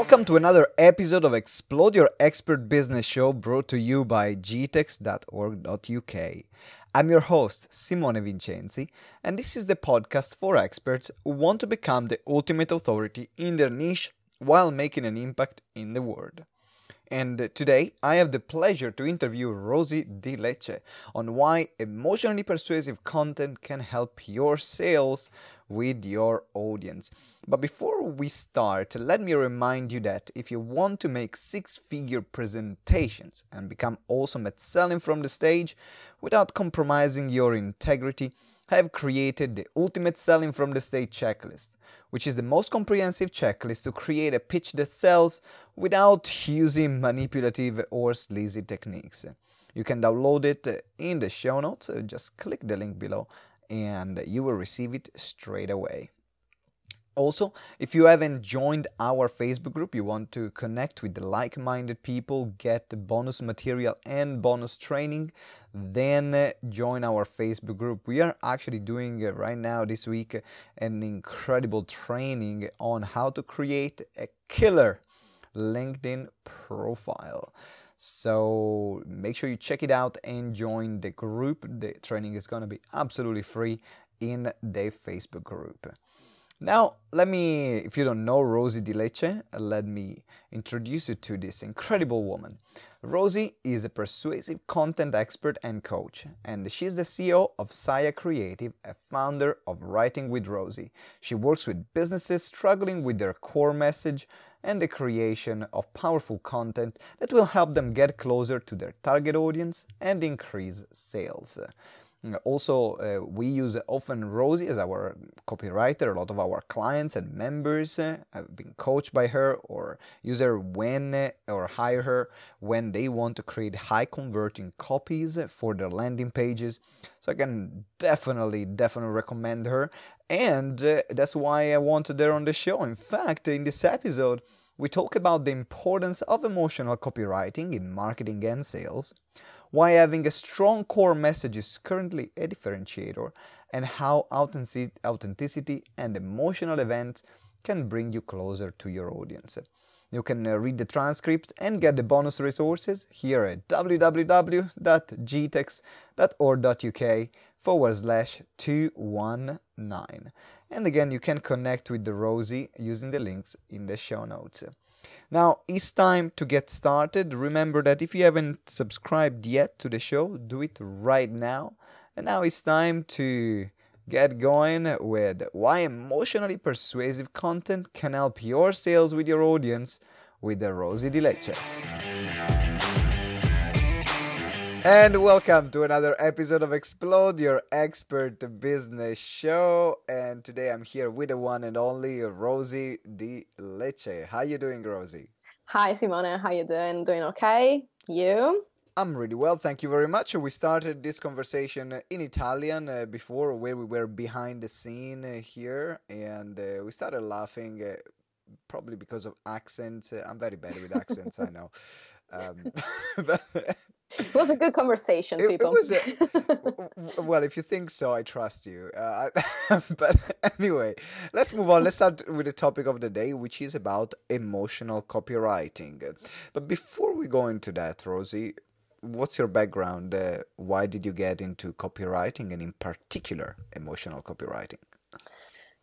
Welcome to another episode of Explode Your Expert Business Show brought to you by gtex.org.uk. I'm your host, Simone Vincenzi, and this is the podcast for experts who want to become the ultimate authority in their niche while making an impact in the world. And today I have the pleasure to interview Rosie Di Lecce on why emotionally persuasive content can help your sales with your audience. But before we start, let me remind you that if you want to make six figure presentations and become awesome at selling from the stage without compromising your integrity, I have created the Ultimate Selling from the Stage checklist, which is the most comprehensive checklist to create a pitch that sells without using manipulative or sleazy techniques. You can download it in the show notes, just click the link below and you will receive it straight away. Also, if you haven't joined our Facebook group, you want to connect with like minded people, get bonus material and bonus training, then uh, join our Facebook group. We are actually doing uh, right now this week an incredible training on how to create a killer LinkedIn profile. So make sure you check it out and join the group. The training is going to be absolutely free in the Facebook group. Now, let me, if you don't know Rosie Di let me introduce you to this incredible woman. Rosie is a persuasive content expert and coach, and she's the CEO of Saya Creative, a founder of Writing with Rosie. She works with businesses struggling with their core message and the creation of powerful content that will help them get closer to their target audience and increase sales. Also, uh, we use often Rosie as our copywriter. A lot of our clients and members uh, have been coached by her or use her when uh, or hire her when they want to create high converting copies for their landing pages. So I can definitely, definitely recommend her. And uh, that's why I wanted her on the show. In fact, in this episode, we talk about the importance of emotional copywriting in marketing and sales why having a strong core message is currently a differentiator, and how authenticity and emotional events can bring you closer to your audience. You can uh, read the transcript and get the bonus resources here at www.gtex.org.uk forward slash 219. And again, you can connect with the Rosie using the links in the show notes. Now it's time to get started. Remember that if you haven't subscribed yet to the show, do it right now. And now it's time to get going with why emotionally persuasive content can help your sales with your audience with the Rosie Di Lecce. And welcome to another episode of Explode Your Expert Business Show. And today I'm here with the one and only Rosie Di Lecce. How you doing, Rosie? Hi, Simone. How you doing? Doing okay? You? I'm really well, thank you very much. We started this conversation in Italian uh, before, where we were behind the scene uh, here, and uh, we started laughing, uh, probably because of accents. Uh, I'm very bad with accents, I know. Um, but it was a good conversation, it, people. It was a, well, if you think so, I trust you. Uh, but anyway, let's move on. Let's start with the topic of the day, which is about emotional copywriting. But before we go into that, Rosie, what's your background? Uh, why did you get into copywriting, and in particular, emotional copywriting?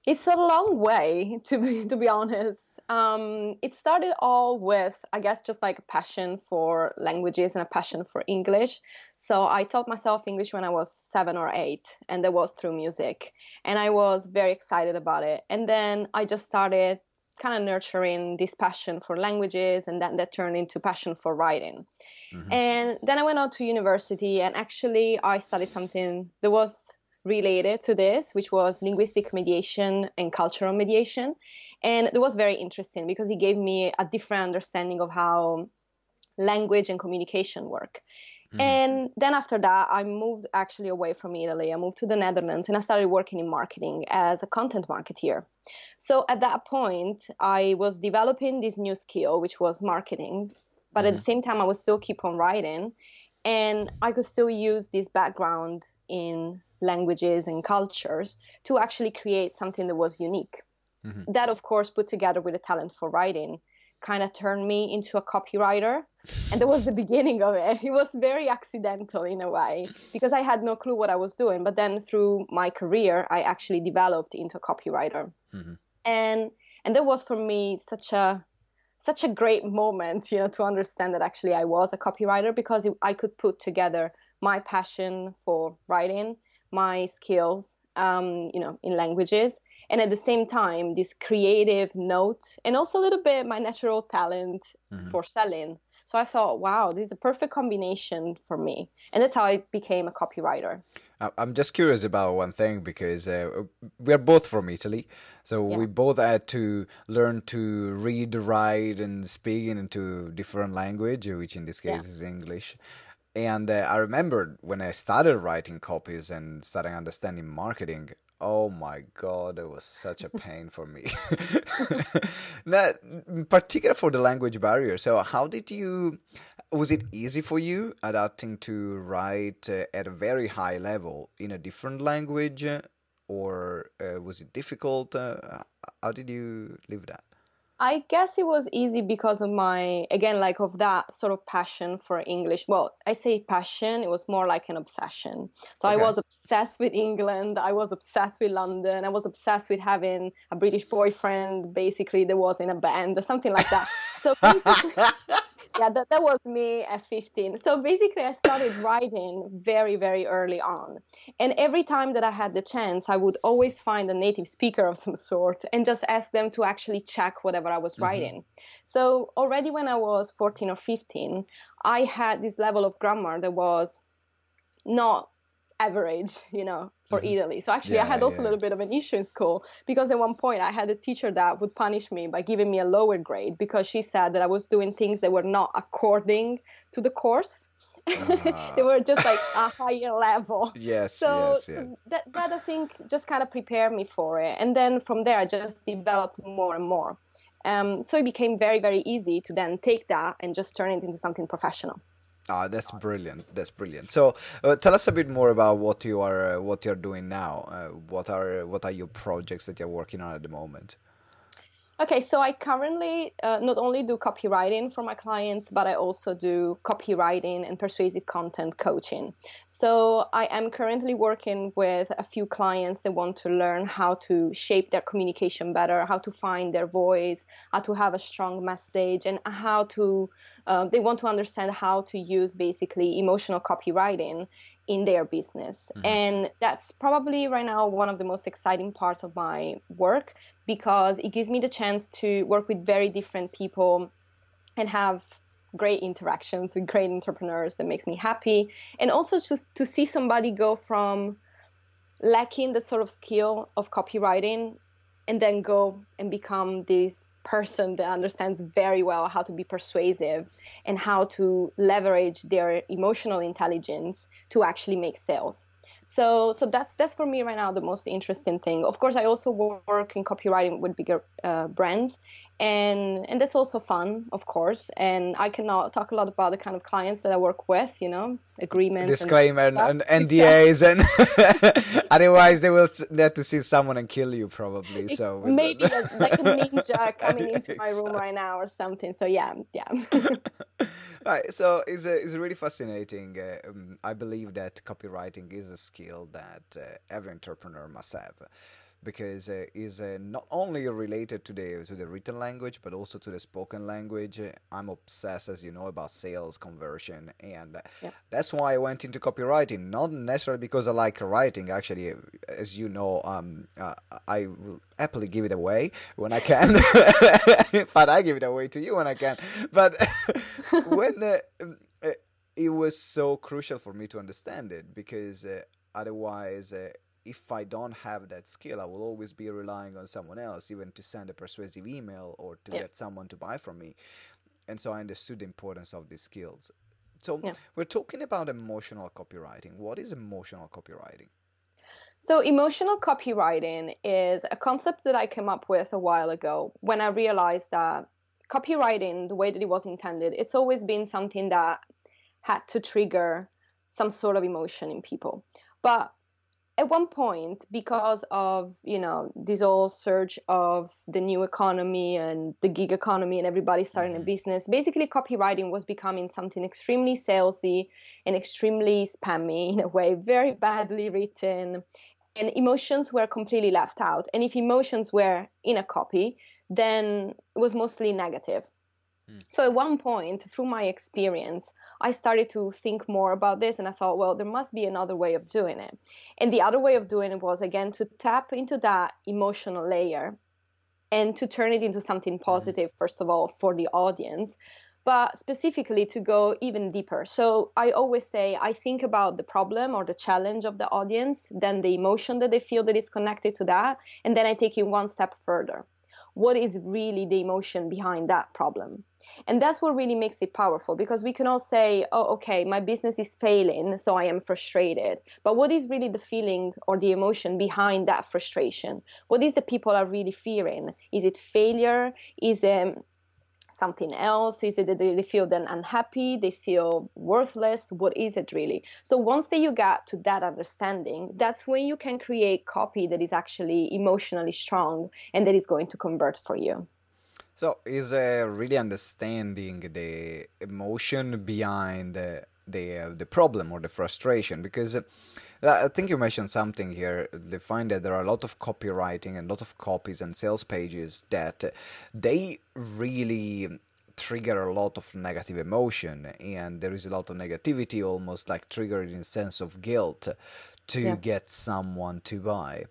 It's a long way, to be to be honest um, it started all with, I guess, just like a passion for languages and a passion for English. So I taught myself English when I was seven or eight, and that was through music. And I was very excited about it. And then I just started kind of nurturing this passion for languages, and then that turned into passion for writing. Mm-hmm. And then I went on to university, and actually, I studied something that was related to this, which was linguistic mediation and cultural mediation. And it was very interesting because it gave me a different understanding of how language and communication work. Mm-hmm. And then after that, I moved actually away from Italy. I moved to the Netherlands and I started working in marketing as a content marketeer. So at that point, I was developing this new skill, which was marketing. But mm-hmm. at the same time, I would still keep on writing. And I could still use this background in languages and cultures to actually create something that was unique. Mm-hmm. That, of course, put together with a talent for writing, kind of turned me into a copywriter. And that was the beginning of it. It was very accidental in a way because I had no clue what I was doing. But then through my career, I actually developed into a copywriter. Mm-hmm. And and that was for me such a such a great moment, you know, to understand that actually I was a copywriter because I could put together my passion for writing, my skills, um, you know, in languages, and at the same time this creative note, and also a little bit my natural talent mm-hmm. for selling. So I thought, wow, this is a perfect combination for me, and that's how I became a copywriter. I'm just curious about one thing because uh, we're both from Italy, so yeah. we both had to learn to read, write, and speak into different language, which in this case yeah. is English. And uh, I remember when I started writing copies and starting understanding marketing, oh my god, it was such a pain for me. Not particular for the language barrier. So, how did you? Was it easy for you adapting to write uh, at a very high level in a different language, or uh, was it difficult? Uh, how did you live that? I guess it was easy because of my, again, like of that sort of passion for English. Well, I say passion, it was more like an obsession. So okay. I was obsessed with England. I was obsessed with London. I was obsessed with having a British boyfriend, basically, that was in a band or something like that. So basically, yeah, that, that was me at 15. So basically, I started writing very, very early on. And every time that I had the chance, I would always find a native speaker of some sort and just ask them to actually check whatever I was mm-hmm. writing. So already when I was 14 or 15, I had this level of grammar that was not average, you know, for mm-hmm. Italy. So actually, yeah, I had also yeah. a little bit of an issue in school because at one point I had a teacher that would punish me by giving me a lower grade because she said that I was doing things that were not according to the course. Uh, they were just like a higher level. Yes. So yes, yeah. that that I think just kind of prepared me for it, and then from there I just developed more and more. Um, so it became very very easy to then take that and just turn it into something professional. Ah, that's brilliant. That's brilliant. So, uh, tell us a bit more about what you are uh, what you're doing now. Uh, what are what are your projects that you're working on at the moment? Okay, so I currently uh, not only do copywriting for my clients, but I also do copywriting and persuasive content coaching. So I am currently working with a few clients that want to learn how to shape their communication better, how to find their voice, how to have a strong message, and how to uh, they want to understand how to use basically emotional copywriting in their business. Mm-hmm. And that's probably right now one of the most exciting parts of my work because it gives me the chance to work with very different people and have great interactions with great entrepreneurs that makes me happy and also just to see somebody go from lacking that sort of skill of copywriting and then go and become this person that understands very well how to be persuasive and how to leverage their emotional intelligence to actually make sales. So so that's that's for me right now the most interesting thing. Of course i also work in copywriting with bigger uh, brands and and that's also fun of course. And i cannot talk a lot about the kind of clients that i work with you know agreements disclaimer and, and, and ndas and otherwise they will have to see someone and kill you probably so maybe like a ninja coming into exactly. my room right now or something so yeah yeah. Right so it's, a, it's really fascinating uh, um, i believe that copywriting is a skill that uh, every entrepreneur must have because uh, is uh, not only related to the to the written language but also to the spoken language. I'm obsessed, as you know, about sales conversion, and yeah. that's why I went into copywriting. Not necessarily because I like writing. Actually, as you know, um, uh, I will happily give it away when I can. but I give it away to you when I can. But when uh, uh, it was so crucial for me to understand it because uh, otherwise if I don't have that skill, I will always be relying on someone else, even to send a persuasive email or to yeah. get someone to buy from me. And so I understood the importance of these skills. So yeah. we're talking about emotional copywriting. What is emotional copywriting? So, emotional copywriting is a concept that I came up with a while ago when I realized that copywriting, the way that it was intended, it's always been something that had to trigger some sort of emotion in people. But at one point because of you know this whole surge of the new economy and the gig economy and everybody starting a mm-hmm. business basically copywriting was becoming something extremely salesy and extremely spammy in a way very badly written and emotions were completely left out and if emotions were in a copy then it was mostly negative mm. so at one point through my experience I started to think more about this and I thought, well, there must be another way of doing it. And the other way of doing it was, again, to tap into that emotional layer and to turn it into something mm-hmm. positive, first of all, for the audience, but specifically to go even deeper. So I always say, I think about the problem or the challenge of the audience, then the emotion that they feel that is connected to that, and then I take it one step further what is really the emotion behind that problem. And that's what really makes it powerful because we can all say oh okay my business is failing so i am frustrated. But what is really the feeling or the emotion behind that frustration? What is the people are really fearing? Is it failure? Is it something else? Is it that they feel then unhappy? They feel worthless? What is it really? So once that you get to that understanding, that's when you can create copy that is actually emotionally strong and that is going to convert for you. So is uh, really understanding the emotion behind uh, the uh, the problem or the frustration because I think you mentioned something here. They find that there are a lot of copywriting and a lot of copies and sales pages that they really trigger a lot of negative emotion and there is a lot of negativity almost like triggered in sense of guilt to yeah. get someone to buy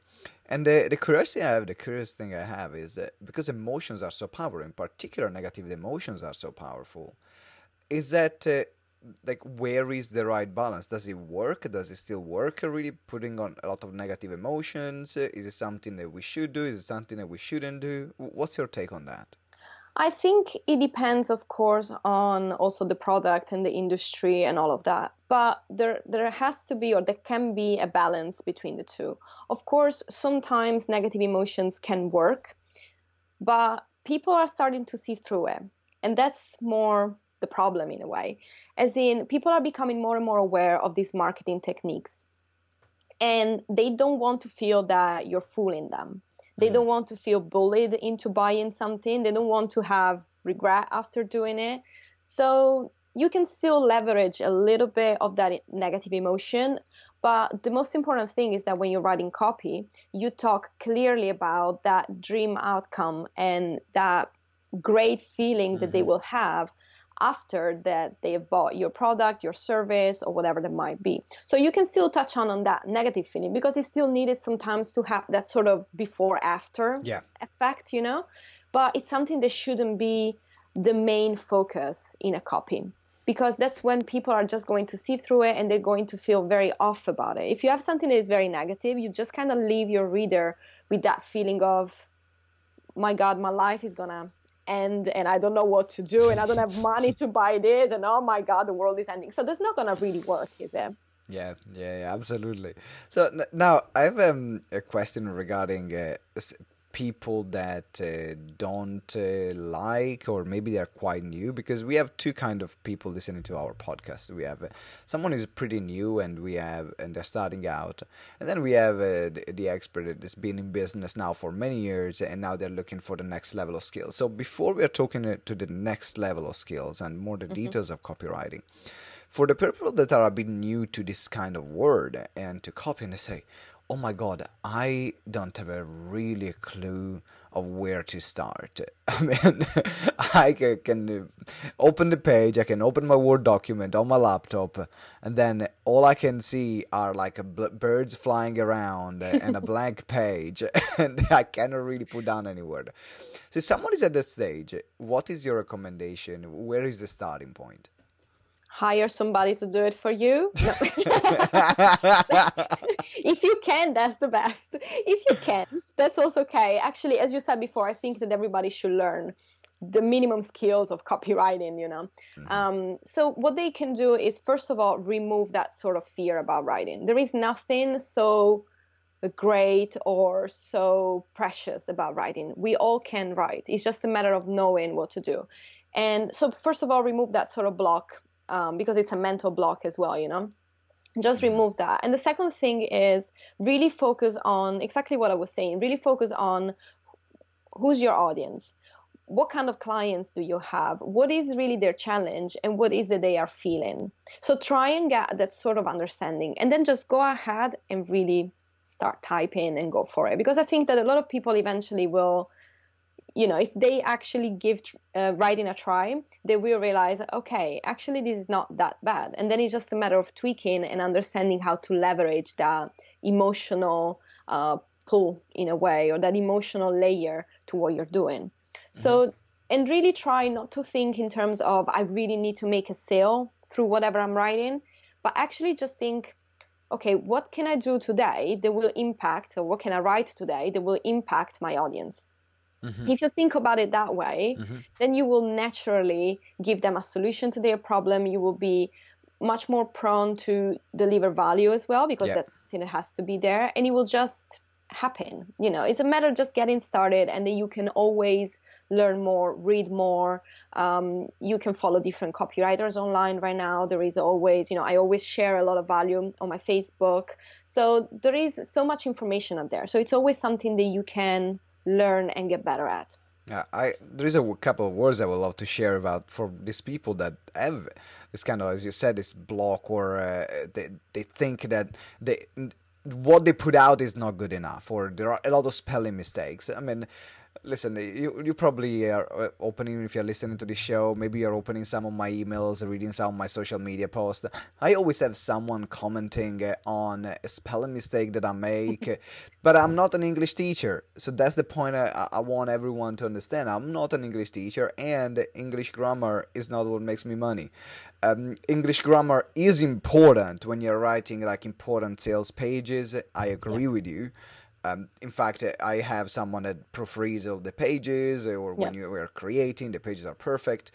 and the, the curiosity I have, the curious thing I have is that because emotions are so powerful, in particular negative emotions are so powerful, is that uh, like where is the right balance? Does it work? Does it still work really putting on a lot of negative emotions? Is it something that we should do? Is it something that we shouldn't do? What's your take on that? I think it depends, of course, on also the product and the industry and all of that. But there, there has to be, or there can be, a balance between the two. Of course, sometimes negative emotions can work, but people are starting to see through it, and that's more the problem in a way. As in, people are becoming more and more aware of these marketing techniques, and they don't want to feel that you're fooling them. They mm. don't want to feel bullied into buying something. They don't want to have regret after doing it. So you can still leverage a little bit of that negative emotion. But the most important thing is that when you're writing copy, you talk clearly about that dream outcome and that great feeling mm-hmm. that they mm-hmm. will have after that they have bought your product, your service, or whatever that might be. So you can still touch on on that negative feeling because it's still needed sometimes to have that sort of before after yeah. effect, you know. But it's something that shouldn't be the main focus in a copy because that's when people are just going to see through it and they're going to feel very off about it. If you have something that is very negative, you just kind of leave your reader with that feeling of, my God, my life is gonna and and I don't know what to do and I don't have money to buy this and oh my god the world is ending. So that's not gonna really work is it? Yeah yeah, yeah absolutely. So n- now I have um, a question regarding uh, people that uh, don't uh, like or maybe they're quite new because we have two kind of people listening to our podcast. We have uh, someone who's pretty new and we have and they're starting out. And then we have uh, the, the, expert that has been in business now for many years and now they're looking for the next level of skills. So before we are talking uh, to the next level of skills and more the mm-hmm. details of copywriting for the people that are a bit new to this kind of word and to copy and they say oh my god, I don't have a really clue of where to start. I mean, I can uh, open the page, I can open my Word document on my laptop, and then all I can see are like birds flying around and a blank page, and I cannot really put down any word. So, if someone is at that stage, what is your recommendation? Where is the starting point? Hire somebody to do it for you. No. if you can, that's the best. If you can't, that's also okay. Actually, as you said before, I think that everybody should learn the minimum skills of copywriting you know mm-hmm. um, so what they can do is first of all remove that sort of fear about writing there is nothing so great or so precious about writing we all can write it's just a matter of knowing what to do and so first of all remove that sort of block um, because it's a mental block as well, you know. just Mm-hmm. remove that. And the second thing is really focus on exactly what i was saying really focus on who's your audience. What kind of clients do you have? What is really their challenge and what is it they are feeling? So try and get that sort of understanding and then just go ahead and really start typing and go for it. Because i think that a lot of people eventually will you know if they actually give uh, writing a try they will realize okay actually this is not that bad. And then it's just a matter of tweaking and understanding how to leverage that emotional uh, pull in a way or that emotional layer to what you're doing. So and really try not to think in terms of i really need to make a sale through whatever i'm writing but actually just think okay what can i do today that will impact or what can i write today that will impact my audience Mhm. if you think about it that way, Mhm. then you will naturally give them a solution to their problem. You will be much more prone to deliver value as well because that's something that has to be there and it will just happen. You know, it's a matter of just getting started and then you can always learn more, read more. Um, you can follow different copywriters online right now. There is always, you know, I always share a lot of value on my Facebook. So there is so much information out there. So it's always something that you can learn and get better at. Yeah, I there is a couple of words I would love to share about for these people that have this kind of, as you said, this block or uh, they they think that they what they put out is not good enough, or there are a lot of spelling mistakes. I mean, listen, you you probably are uh, opening if you're listening to this show. Maybe you're opening some of my emails, reading some of my social media posts. I always have someone commenting uh, on a spelling mistake that I make, but I'm not an English teacher, so that's the point I, I want everyone to understand. I'm not an English teacher, and English grammar is not what makes me money. Um, English grammar is important when you're writing like important sales pages. I agree with you. Um, in fact, uh, I have someone that proofreads all the pages, uh, or when Yeah. you are creating, the pages are perfect.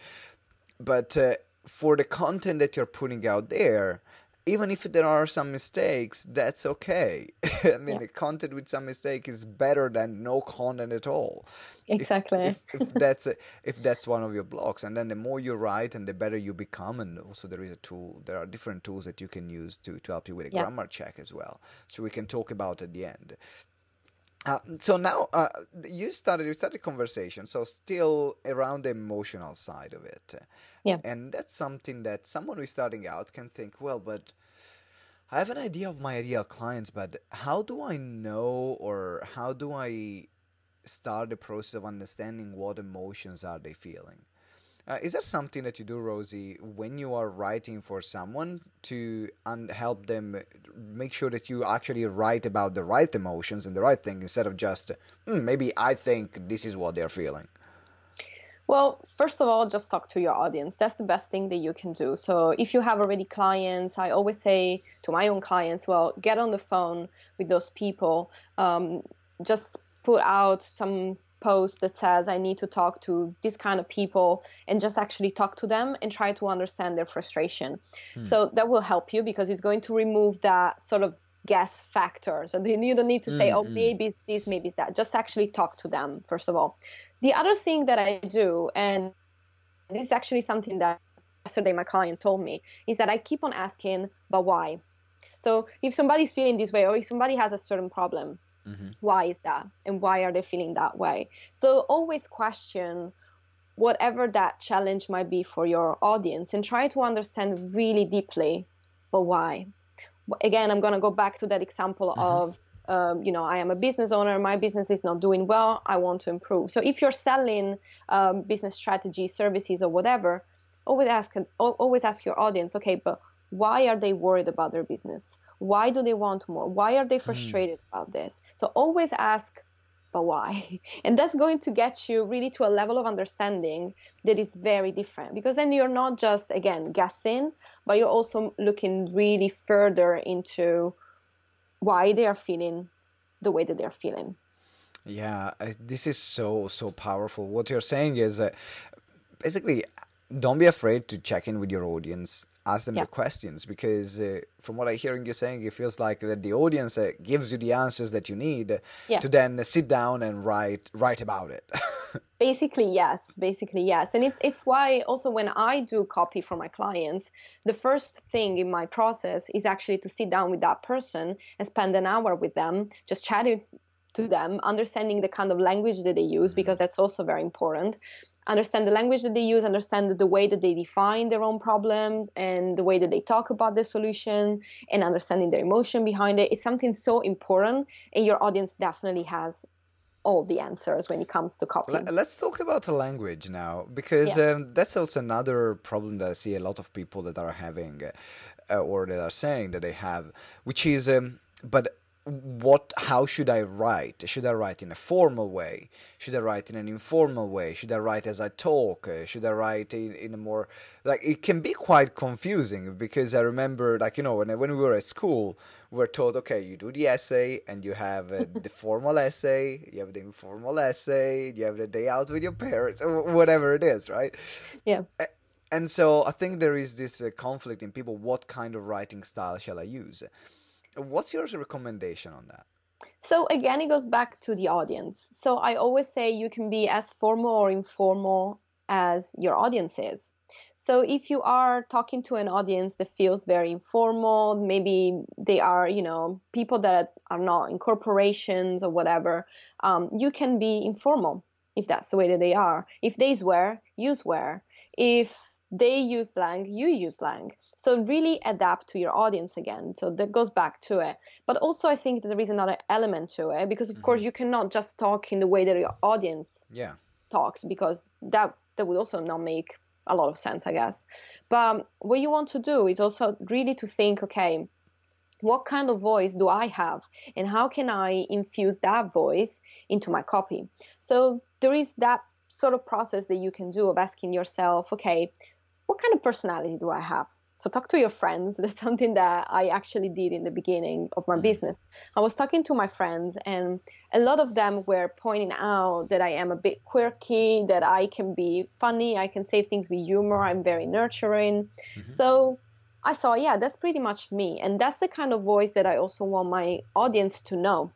But uh, for the content that you're putting out there, even if there are some mistakes, that's okay. I mean, Yeah. the content with some mistake is better than no content at all. If- Exactly. If, if, that's a, if that's one of your blocks, and then the more you write, and the better you become, and also there is a tool. There are different tools that you can use to to help you with a Yeah. grammar check as well. So we can talk about at the end. Uh, so now uh, you started you started conversation so still around the emotional side of it Yeah. and that's something that someone who's starting out can think well but i have an idea of my ideal clients but how do i know or how do i start the process of understanding what emotions are they feeling uh, is that something that you do, Rosie, when you are writing for someone to un- help them make sure that you actually write about the right emotions and the right thing instead of just, "Hmm, maybe I think this is what they're feeling? Well, first of all, just talk to your audience. That's the best thing that you can do. So, if you have already clients, I always say to my own clients, well, get on the phone with those people. Um, just put out some post that says, I need to talk to this kind of people, and just actually talk to them and try to understand their frustration. So, that will help you because it's going to remove that sort of guess factor. So, you don't need to say, oh, Mm, mm. maybe it's this, maybe it's that. Just actually talk to them, first of all. The other thing that I do, and this is actually something that yesterday my client told me, is that I keep on asking, but why? So if somebody's feeling this way, or if somebody has a certain problem, Mhm. why is that? And why are they feeling that way? So always question whatever that challenge might be for your audience and try to understand really deeply, but why? Again, I'm going to go back to that example of um, you know, I am a business owner. My business is not doing well. I want to improve. So if you're selling um, business strategy, services, or whatever, always ask al- always ask your audience. Okay, but why are they worried about their business? Why do they want more? Why are they frustrated about this? So always ask, but why? And that's going to get you really to a level of understanding that is very different because then you're not just again guessing, but you're also looking really further into why they are feeling the way that they're feeling. Yeah, I, this is so so powerful. What you're saying is uh, basically don't be afraid to check in with your audience. Ask them yeah. the questions because uh, from what I hearing you saying, it feels like that the audience uh, gives you the answers that you need yeah. to then sit down and write write about it. basically yes basically yes and it's it's why also when i do copy for my clients the first thing in my process is actually to sit down with that person and spend an hour with them just chatting to them understanding the kind of language that they use because that's also very important understand the language that they use understand the way that they define their own problems and the way that they talk about the solution and understanding their emotion behind it it's something so important and your audience definitely has all the answers when it comes to copying. Let's talk about the language now, because yeah. um, that's also another problem that I see a lot of people that are having, uh, or that are saying that they have, which is, um, but what how should i write? Should i write in a formal way? Should i write in an informal way? Should i write as i talk? Uh, should i write in, in a more like it can be quite confusing because i remember like you know when, when we were at school we're told okay you do the essay and you have uh, the formal essay you have the informal essay you have the day out with your parents or whatever it is right? Yeah. And so i think there is this uh, conflict in people what kind of writing style shall i use What's your recommendation on that? So again, it goes back to the audience. So I always say you can be as formal or informal as your audience is. So if you are talking to an audience that feels very informal, maybe they are, you know, people that are not in corporations or whatever, um, you can be informal if that's the way that they are. If they swear, you swear. If they use slang, you use slang. So really adapt to your audience again. So that goes back to it. But also, I think that there is another element to it because, of mm-hmm. course, you cannot just talk in the way that your audience yeah. talks because that that would also not make a lot of sense, I guess. But what you want to do is also really to think, okay, what kind of voice do I have, and how can I infuse that voice into my copy? So there is that sort of process that you can do of asking yourself, okay, what kind of personality do I have? So talk to your friends. That's something that I actually did in the beginning of my mm-hmm. business. I was talking to my friends, and a lot of them were pointing out that I am a bit quirky, that I can be funny, I can say things with humor, I'm very nurturing. Mm-hmm. So I thought, yeah, that's pretty much me, and that's the kind of voice that I also want my audience to know.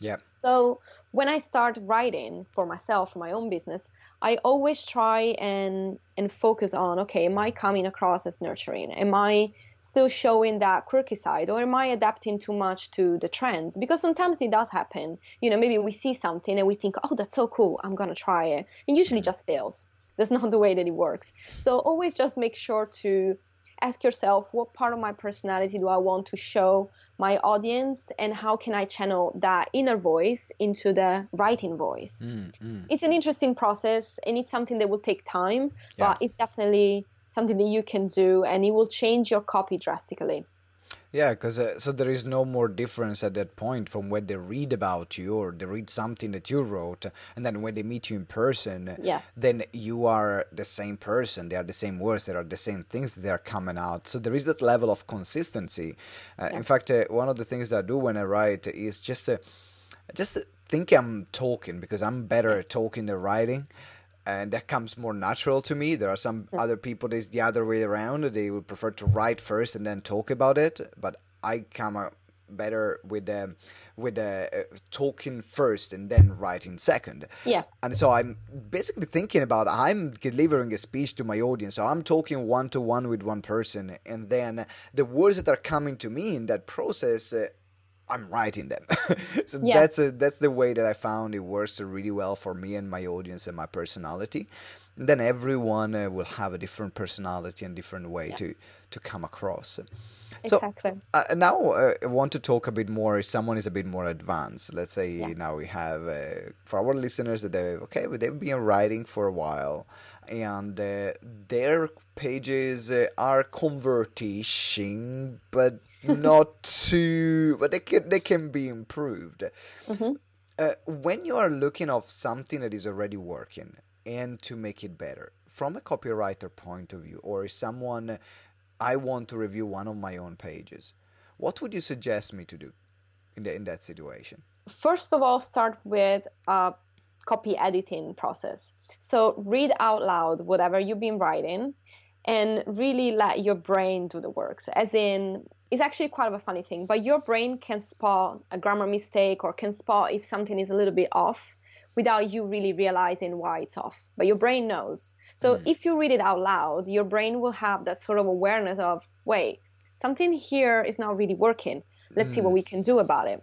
Yeah. So when I start writing for myself, for my own business, I always try and and focus on okay, am I coming across as nurturing? Am I still showing that quirky side or am I adapting too much to the trends? Because sometimes it does happen. You know, maybe we see something and we think, oh, that's so cool, I'm gonna try it. And usually mm. just fails. That's not the way that it works. So always just make sure to ask yourself what part of my personality do I want to show my audience and how can I channel that inner voice into the writing voice. Mm, mm. It's an interesting process and it's something that will take time, yeah. but it's definitely something that you can do and it will change your copy drastically. Yeah, because uh, so there is no more difference at that point from when they read about you or they read something that you wrote, and then when they meet you in person, yes. then you are the same person. They are the same words. There are the same things that are coming out. So there is that level of consistency. Uh, yeah. In fact, uh, one of the things that I do when I write is just uh, just think I'm talking because I'm better at talking than writing and that comes more natural to me. There are some other people that's the other way around. They would prefer to write first and then talk about it, but I come out better with the with the uh, talking first and then writing second. Yeah. And so I'm basically thinking about I'm delivering a speech to my audience. So I'm talking one to one with one person, and then the words that are coming to me in that process. I'm writing them. so yeah. that's a, that's the way that I found it works really well for me and my audience and my personality. Then everyone uh, will have a different personality and different way yeah. to to come across. Exactly. So uh, now uh, I want to talk a bit more. If someone is a bit more advanced, let's say yeah. now we have uh, for our listeners that they okay, they've been writing for a while, and uh, their pages uh, are converting, but not too. But they can they can be improved. Mm-hmm. Uh, when you are looking of something that is already working and to make it better from a copywriter point of view, or someone I want to review one of my own pages, what would you suggest me to do in the, in that situation? First of all, start with a copy editing process. So read out loud whatever you've been writing and really let your brain do the works. As in, it's actually quite of a funny thing, but your brain can spot a grammar mistake or can spot if something is a little bit off without you really realizing why it's off. But your brain knows. So mm. if you read it out loud, your brain will have that sort of awareness of, wait, something here is not really working. Let's mm. see what mm. we can do about it.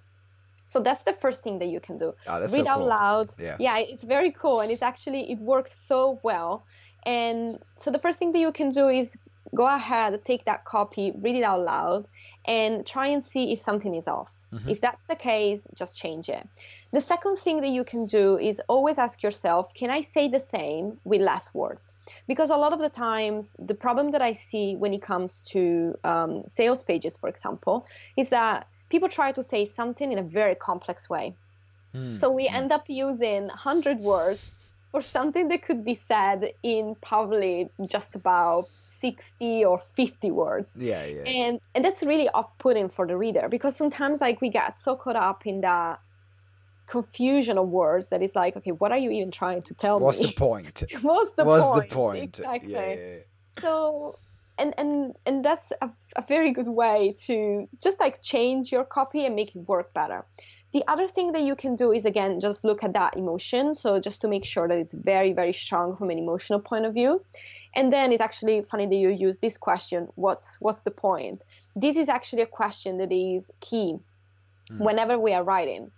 So that's the first thing that you can do. Oh, read so out cool. loud. Yeah. yeah, it's very cool and it's actually it works so well. And so the first thing that you can do is go ahead, take that copy, read it out loud, and try and see if something is off. Mm-hmm. If that's the case, just change it. The second thing that you can do is always ask yourself, can I say the same with less words? Because a lot of the times, the problem that I see when it comes to um, sales pages, for example, is that people try to say something in a very complex way. Mm. So we end up using 100 words for something that could be said in probably just about 60 or 50 words. Yeah, yeah. And and that's really off-putting for the reader because sometimes like we get so caught up in that confusion of words that it's like, okay, what are you even trying to tell me? What's me? The point? What's the point? What's point? the point? Exactly. Yeah, yeah. So and and and that's a, a very good way to just like change your copy and make it work better. The other thing that you can do is again just look at that emotion. So just to make sure that it's very very strong from an emotional point of view. And then it's actually funny that you use this question. What's what's the point? This is actually a question that is key mm. whenever we are writing.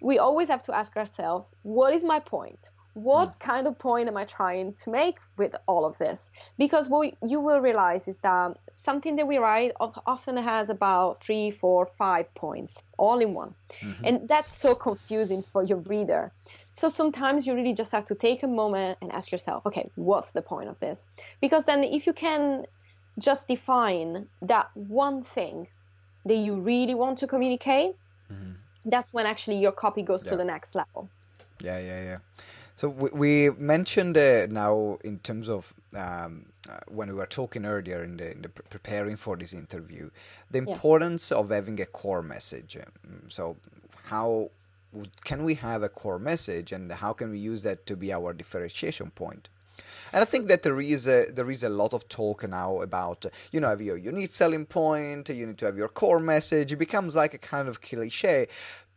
We always have to ask ourselves, what is my point? What mm. kind of point am I trying to make with all of this? Because what you will realize is that something that we write often has about three, four, five points all in one. Mm-hmm. And that's so confusing for your reader. So sometimes you really just have to take a moment and ask yourself, okay, what's the point of this? Because then if you can just define that one thing that you really want to communicate, mm-hmm. that's when actually your copy goes yeah. to the next level. Yeah, yeah, yeah. So we, we mentioned uh, now in terms of um, uh, when we were talking earlier in the, in the preparing for this interview, the importance yeah. of having a core message. Um, so how can we have a core message, and how can we use that to be our differentiation point? And I think that there is a, there is a lot of talk now about you know have your unique selling point, you need to have your core message. It becomes like a kind of cliche,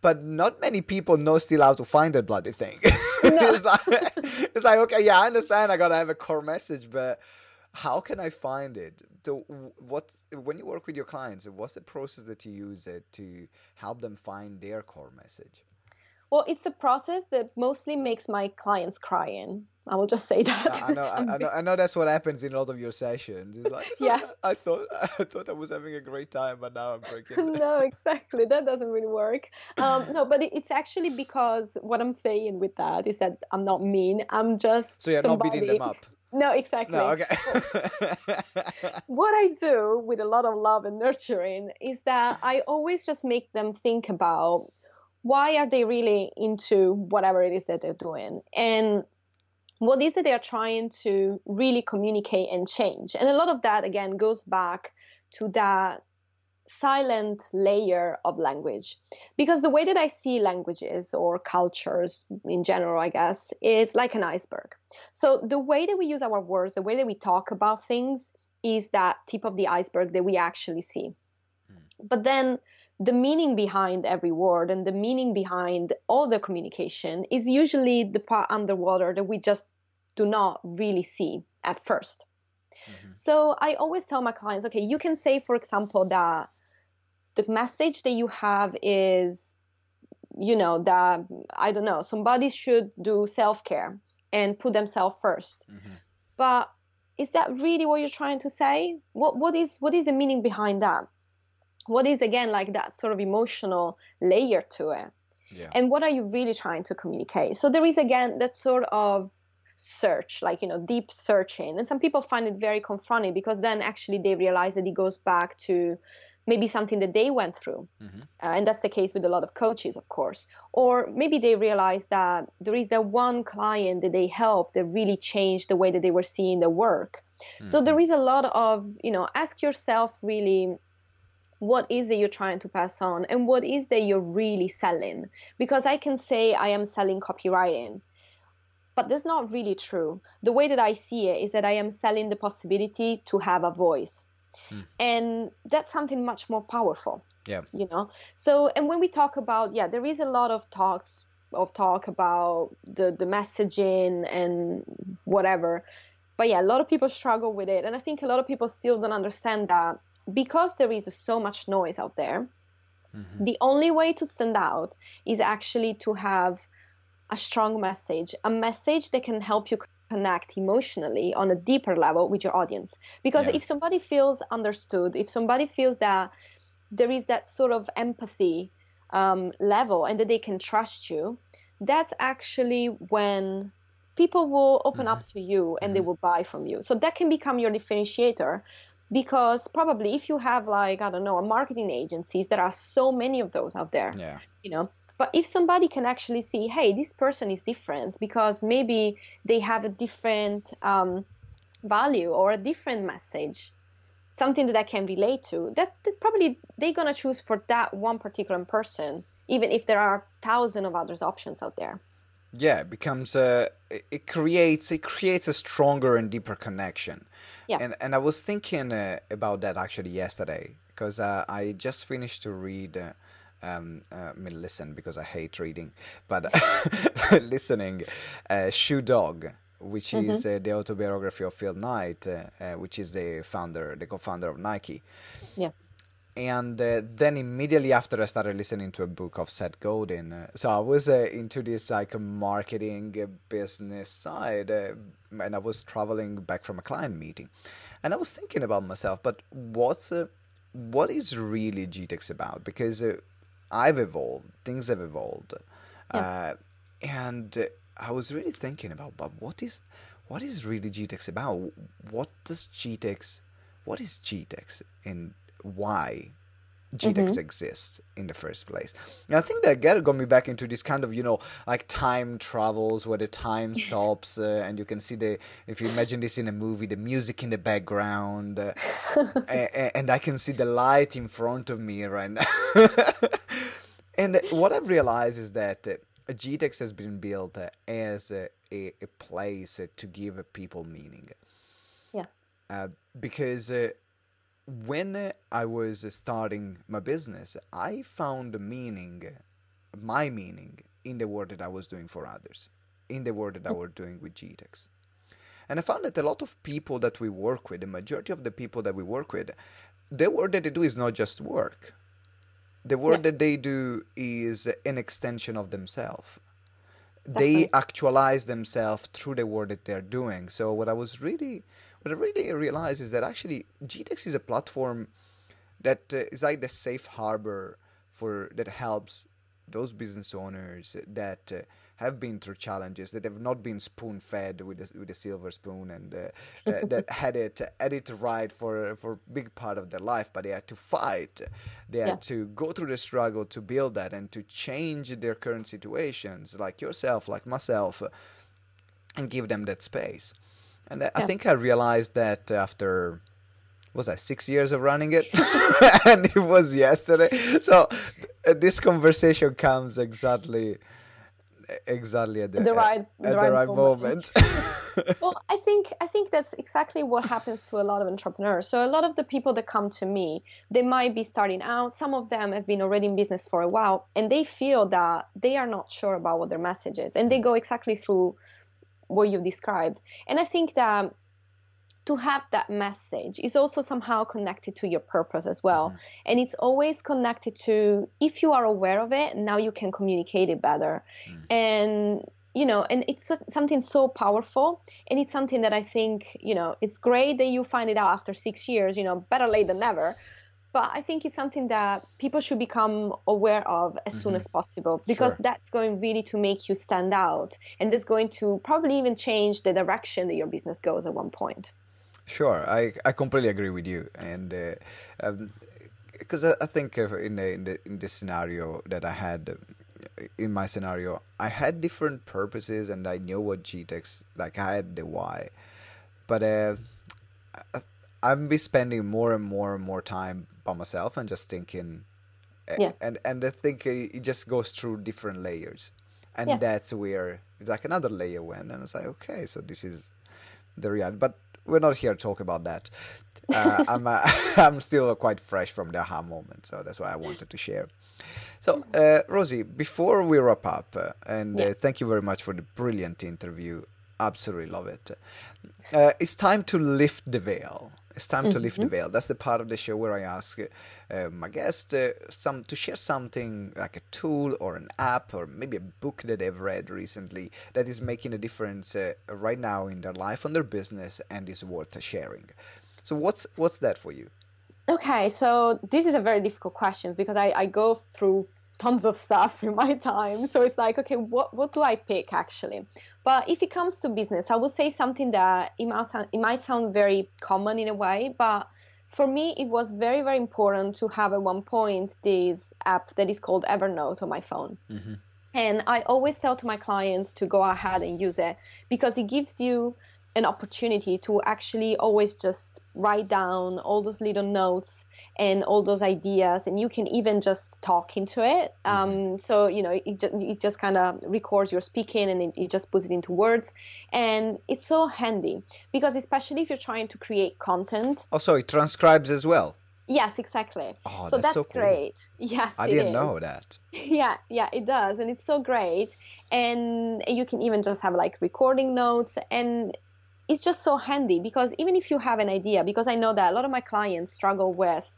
but not many people know still how to find that bloody thing. No. it's, like, it's like, okay, yeah, I understand I gotta have a core message, but how can I find it? So, what's when you work with your clients? What's the process that you use it to help them find their core message? Well, it's a process that mostly makes my clients crying. I will just say that. I know, I, I, know, I know that's what happens in a lot of your sessions. It's like, yeah, I thought, I thought I was having a great time, but now I'm breaking. no, exactly. That doesn't really work. Um, no, but it's actually because what I'm saying with that is that I'm not mean. I'm just so you're somebody... not beating them up. No, exactly. No, okay. what I do with a lot of love and nurturing is that I always just make them think about why are they really into whatever it is that they're doing and what is it they're trying to really communicate and change? And a lot of that again goes back to that silent layer of language. Because the way that i see languages or cultures in general i guess is like an iceberg. So the way that we use our words the way that we talk about things is that tip of the iceberg that we actually see. Mm. but then the meaning behind every word and the meaning behind all the communication is usually the part underwater that we just do not really see at 1st mm-hmm. So I always tell my clients, okay, you can say, for example, that the message that you have is, you know, that I don't know, somebody should do self care and put themselves 1st mm-hmm. But is that really what you're trying to say? What what is what is the meaning behind that? what is again like that sort of emotional layer to it yeah. and what are you really trying to communicate so there is again that sort of search like you know deep searching. And some people find it very confronting because then actually they realize that it goes back to maybe something that they went through. Mm-hmm. uh, and that's the case with a lot of coaches of course. Or maybe they realize that there is that one client that they helped that really changed the way that they were seeing the work. Mm-hmm. so there is a lot of you know ask yourself really what is it you're trying to pass on and what is that you're really selling? Because i can say i am selling copywriting but that's not really true. The way that I see it is that I am selling the possibility to have a voice. Mm. And that's something much more powerful. Yeah. You know? So, and when we talk about, yeah, there is a lot of talks of talk about the, the messaging and whatever. But yeah, a lot of people struggle with it. And I think a lot of people still don't understand that because there is so much noise out there, mm-hmm. the only way to stand out is actually to have a strong message, a message that can help you connect emotionally on a deeper level with your audience. Because yeah. if somebody feels understood, if somebody feels that there is that sort of empathy um, level and that they can trust you, that's actually when people will open mm-hmm. up to you and mm-hmm. they will buy from you. So that can become your differentiator because probably if you have like I don't know a marketing agencies there are so many of those out there. Yeah. You know, but if somebody can actually see, hey, this person is different because maybe they have a different um, value or a different message, something that I can relate to, that, that probably they're gonna choose for that one particular person, even if there are thousands of other options out there. Yeah, it becomes a it creates it creates a stronger and deeper connection. Yeah. And and I was thinking uh, about that actually yesterday because uh, I just finished to read. Uh, um, uh, I mean, listen because I hate reading, but listening, uh, Shoe Dog, which mm-hmm. is uh, the autobiography of Phil Knight, uh, uh, which is the founder, the co-founder of Nike. Yeah. And uh, then immediately after, I started listening to a book of Seth Godin. Uh, so I was into this like marketing business side, and I was traveling back from a client meeting, and I was thinking about myself, but what's what is really GTEx about? Because I've evolved, things have evolved, yeah. uh, and I was really thinking about, but what is what is really GTEx about? What does GTEx, what is GTEx, and why GTEx mm-hmm. exists in the first place. And I think that got, got me back into this kind of, you know, like time travels where the time stops uh, and you can see the, if you imagine this in a movie, the music in the background uh, and, and, I can see the light in front of me right now. and what I've realized is that uh, GTEx has been built uh, as a, a, a place to give people meaning. Yeah. Uh, because uh, when I was starting my business, I found meaning, my meaning, in the work that I was doing for others, in the work that I was doing with GTEx. And I found that a lot of people that we work with, the majority of the people that we work with, the work that they do is not just work. The work yeah. that they do is an extension of themselves. They actualize themselves through the work that they're doing. So what I was really what I really realized is that actually GTEx is a platform that uh, is like the safe harbor for that helps those business owners that uh, have been through challenges that have not been spoon fed with a, with a silver spoon and uh, uh, that had it had it right for for a big part of their life but they had to fight they had yeah. to go through the struggle to build that and to change their current situations like yourself like myself and give them that space and I yeah. think I realized that after was I six years of running it, and it was yesterday. So uh, this conversation comes exactly, exactly at the, the right, at the right, right moment. moment. well, I think I think that's exactly what happens to a lot of entrepreneurs. So a lot of the people that come to me, they might be starting out. Some of them have been already in business for a while, and they feel that they are not sure about what their message is, and they go exactly through what you described. And I think that to have that message is also somehow connected to your purpose as well. Mm-hmm. And it's always connected to if you are aware of it, now you can communicate it better. Mm-hmm. And you know, and it's something so powerful, and it's something that I think, you know, it's great that you find it out after six years. You know, better late than never but I think it's something that people should become aware of as mm-hmm. soon as possible because sure. that's going really to make you stand out and it's going to probably even change the direction that your business goes at one point. Sure, I, I completely agree with you, and because uh, um, I, I, think in the, in the in this scenario that I had, in my scenario, I had different purposes, and I knew what GTEx like I had the why, but uh, I, I'm be spending more and more and more time by myself and just thinking yeah. and and I think it just goes through different layers and Yeah. that's where it's like another layer went, and it's like, okay, so this is the reality. But we're not here to talk about that. Uh, I'm uh, I'm still quite fresh from the aha moment, so that's why I wanted to share. So, uh, Rosie, before we wrap up, uh, and Yeah. uh, thank you very much for the brilliant interview. Absolutely love it. Uh, it's time to lift the veil. It's time to lift the veil. That's the part of the show where I ask uh, my guest uh, some to share something like a tool or an app or maybe a book that they've read recently that is making a difference uh, right now in their life, on their business, and is worth sharing. So, what's what's that for you? Okay, so this is a very difficult question because I, I go through tons of stuff in my time. So it's like, okay, what, what do I pick actually? But if it comes to business, I will say something that it might sound, it might sound very common in a way, but for me, it was very, very important to have at one point this app that is called Evernote on my phone. Mm-hmm. And I always tell to my clients to go ahead and use it because it gives you an opportunity to actually always just write down all those little notes and all those ideas and you can even just talk into it um, so you know it, it just kind of records your speaking and it, it just puts it into words and it's so handy because especially if you're trying to create content Also, it transcribes as well. yes exactly Oh, so that's that's so cool. great yes I didn't is. know that. yeah yeah it does and it's so great and you can even just have like recording notes and it's just so handy because even if you have an idea because i know that a lot of my clients struggle with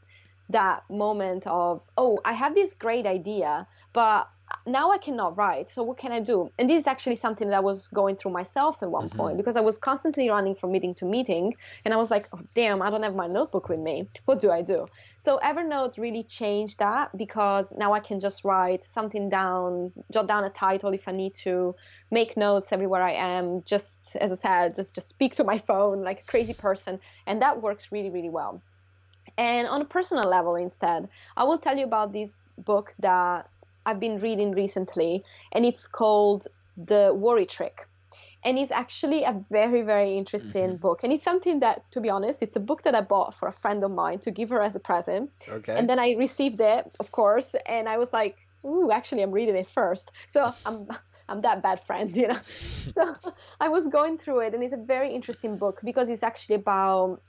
that moment of oh i have this great idea but now i cannot write so what can i do? And this is actually something that i was going through myself at one mm-hmm. point because i was constantly running from meeting to meeting and i was like oh damn i don't have my notebook with me. What do i do? So evernote really changed that because now i can just write something down jot down a title if i need to make notes everywhere i am just as i said just just speak to my phone like a crazy person and that works really really well and on a personal level, instead, I will tell you about this book that I've been reading recently, and it's called The Worry Trick. And it's actually a very, very interesting mm-hmm. book. And it's something that, to be honest, it's a book that I bought for a friend of mine to give her as a present. Okay. And then I received it, of course, and I was like, ooh, actually, I'm reading it first. So I'm. I'm that bad friend, you know. so I was going through it, and it's a very interesting book because it's actually about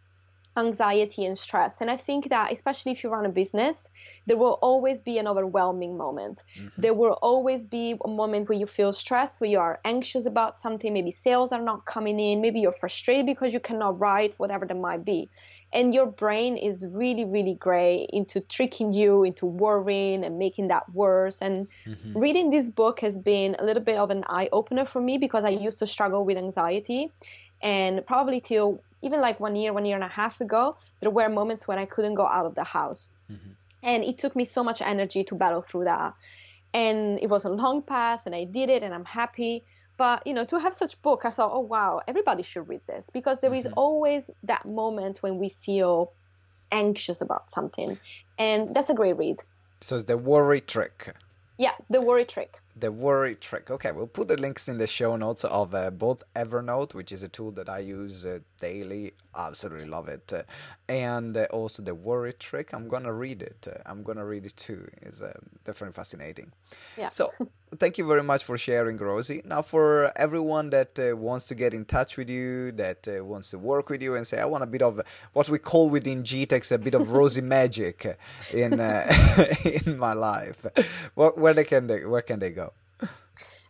anxiety and stress. And I think that, especially if you run a business, there will always be an overwhelming moment. Mm-hmm. There will always be a moment where you feel stressed, where you are anxious about something. Maybe sales are not coming in. Maybe you're frustrated because you cannot write, whatever that might be. And your brain is really, really great into tricking you into worrying and making that worse. And mm-hmm. reading this book has been a little bit of an eye opener for me because I used to struggle with anxiety. And probably till even like one year, one year and a half ago, there were moments when I couldn't go out of the house. Mm-hmm. And it took me so much energy to battle through that. And it was a long path, and I did it, and I'm happy. But you know, to have such book, I thought, oh wow, everybody should read this because there is mm-hmm. always that moment when we feel anxious about something, and that's a great read. so it's the worry trick. Yeah, the worry trick. The worry trick. Okay, we'll put the links in the show notes of uh, both Evernote, which is a tool that I use uh, daily. Absolutely love it. Uh, and uh, also the worry trick. I'm gonna read it. Uh, I'm gonna read it too. It's uh, definitely fascinating. Yeah. So, thank you very much for sharing, Rosie. Now, for everyone that uh, wants to get in touch with you, that uh, wants to work with you, and say, I want a bit of what we call within GTEX a bit of Rosie magic in uh, in my life. Where, where they can they where can they go?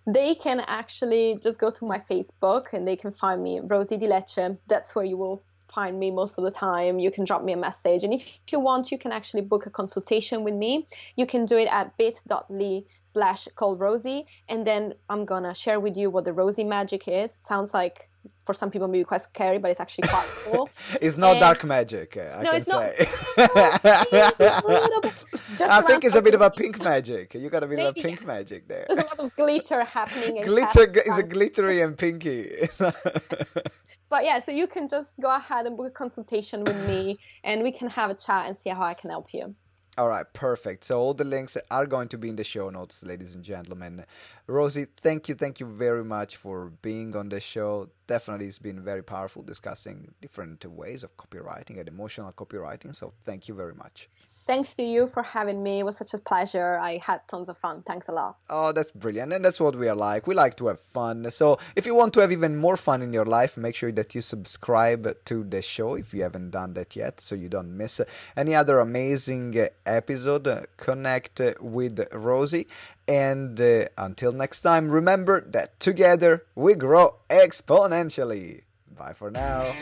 They can actually just go to my Facebook and they can find me, Rosie Di Lecce. That's where you will find me most of the time. You can drop me a message. And if you want, you can actually book a consultation with me. You can do it at bit.ly slash call Rosie. And then I'm going to share with you what the Rosie magic is. Sounds like for some people maybe quite scary, but it's actually quite cool. It's not And- dark magic, uh, I No, can it's not- say. Bit. I think it's a bit of a pink magic. You got a bit of a pink magic there. There's a lot of glitter happening. Glitter is a glittery and pinky. But yeah, so you can just go ahead and book a consultation with me and we can have a chat and see how I can help you. All right, perfect. So all the links are going to be in the show notes, ladies and gentlemen. Rosie, thank you, thank you very much for being on the show. Definitely, it's been very powerful discussing different ways of copywriting and emotional copywriting. So thank you very much. Thanks to you for having me. It was such a pleasure. I had tons of fun. Thanks a lot. Oh, that's brilliant. And that's what we are like. We like to have fun. So if you want to have even more fun in your life, make sure that you subscribe to the show if you haven't done that yet so you don't miss any other amazing episode. Connect with Rosie. And uh, until next time, remember that together we grow exponentially. Bye for now.